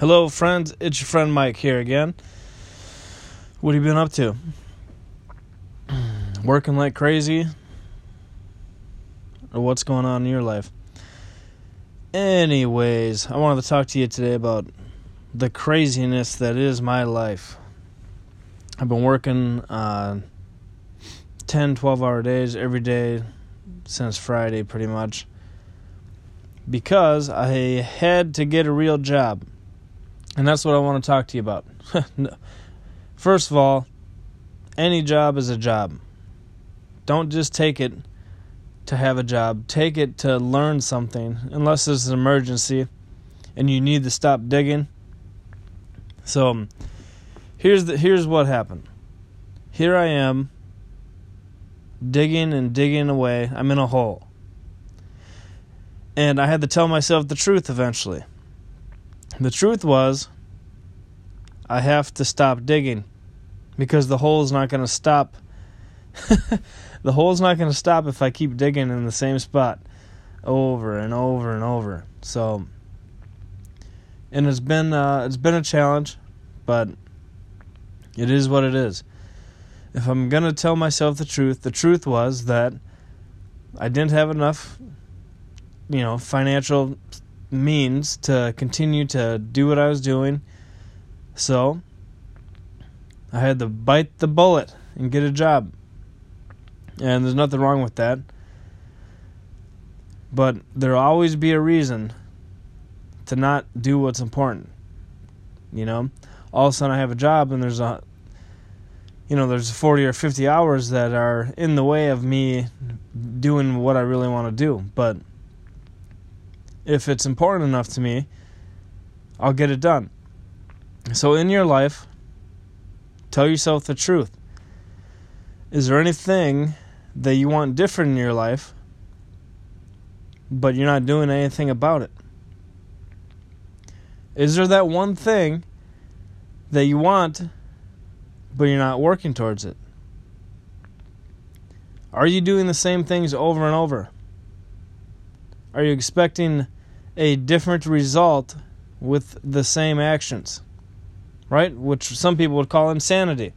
Hello, friends. It's your friend Mike here again. What have you been up to? Working like crazy? Or what's going on in your life? Anyways, I wanted to talk to you today about the craziness that is my life. I've been working uh, 10, 12 hour days every day since Friday, pretty much, because I had to get a real job. And that's what I want to talk to you about. First of all, any job is a job. Don't just take it to have a job. Take it to learn something, unless it's an emergency and you need to stop digging. So, here's the here's what happened. Here I am digging and digging away. I'm in a hole. And I had to tell myself the truth eventually. The truth was, I have to stop digging because the hole's not going to stop. the hole's not going to stop if I keep digging in the same spot over and over and over. So, and it's been uh, it's been a challenge, but it is what it is. If I'm going to tell myself the truth, the truth was that I didn't have enough, you know, financial means to continue to do what I was doing. So I had to bite the bullet and get a job. And there's nothing wrong with that. But there'll always be a reason to not do what's important. You know? All of a sudden I have a job and there's a you know, there's 40 or 50 hours that are in the way of me doing what I really want to do. But if it's important enough to me, I'll get it done. So, in your life, tell yourself the truth. Is there anything that you want different in your life, but you're not doing anything about it? Is there that one thing that you want, but you're not working towards it? Are you doing the same things over and over? Are you expecting a different result with the same actions? Right? Which some people would call insanity.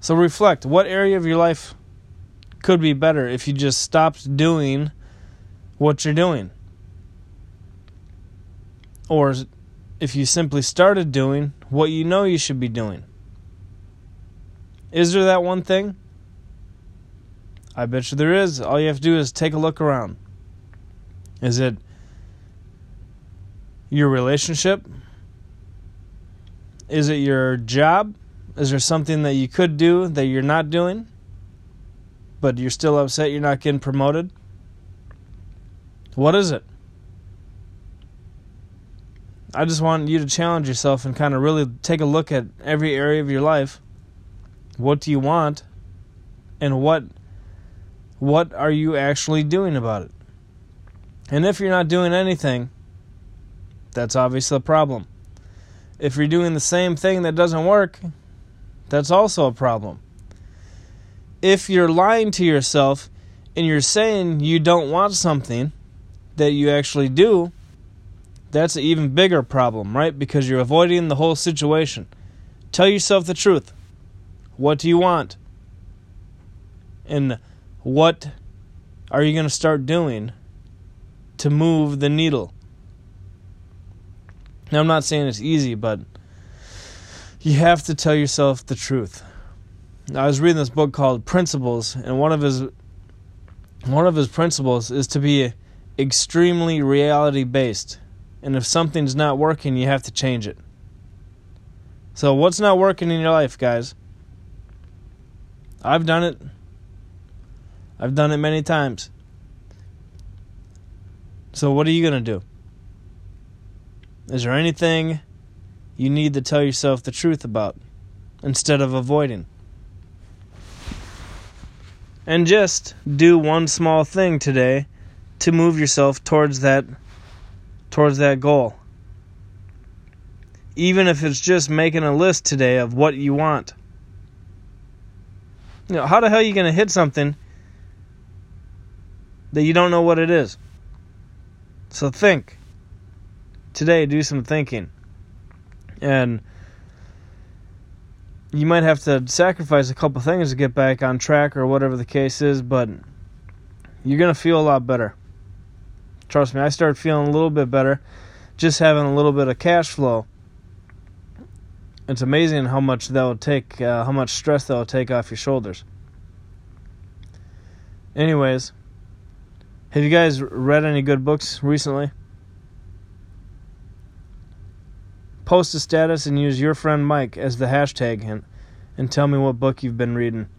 So reflect what area of your life could be better if you just stopped doing what you're doing? Or if you simply started doing what you know you should be doing? Is there that one thing? I bet you there is. All you have to do is take a look around. Is it your relationship? Is it your job? Is there something that you could do that you're not doing, but you're still upset you're not getting promoted? What is it? I just want you to challenge yourself and kind of really take a look at every area of your life. What do you want? And what what are you actually doing about it? And if you're not doing anything, that's obviously a problem. If you're doing the same thing that doesn't work, that's also a problem. If you're lying to yourself and you're saying you don't want something that you actually do, that's an even bigger problem, right? Because you're avoiding the whole situation. Tell yourself the truth. What do you want? And what are you going to start doing to move the needle? Now, I'm not saying it's easy, but you have to tell yourself the truth. I was reading this book called Principles, and one of his one of his principles is to be extremely reality based. And if something's not working, you have to change it. So, what's not working in your life, guys? I've done it. I've done it many times. So, what are you going to do? Is there anything you need to tell yourself the truth about instead of avoiding? And just do one small thing today to move yourself towards that towards that goal. Even if it's just making a list today of what you want. You know, how the hell are you going to hit something that you don't know what it is. So think. today, do some thinking. And you might have to sacrifice a couple things to get back on track or whatever the case is, but you're going to feel a lot better. Trust me, I started feeling a little bit better just having a little bit of cash flow. It's amazing how much that will take, uh, how much stress that will take off your shoulders. Anyways, have you guys read any good books recently? Post a status and use your friend Mike as the hashtag hint and tell me what book you've been reading.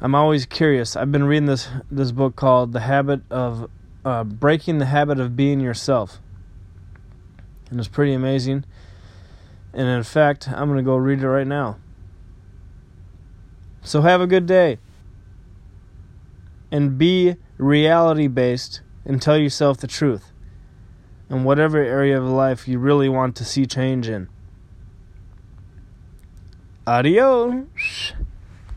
I'm always curious. I've been reading this this book called The Habit of uh, Breaking the Habit of Being Yourself, and it's pretty amazing. And in fact, I'm gonna go read it right now. So have a good day, and be reality based, and tell yourself the truth in whatever area of life you really want to see change in. Adios.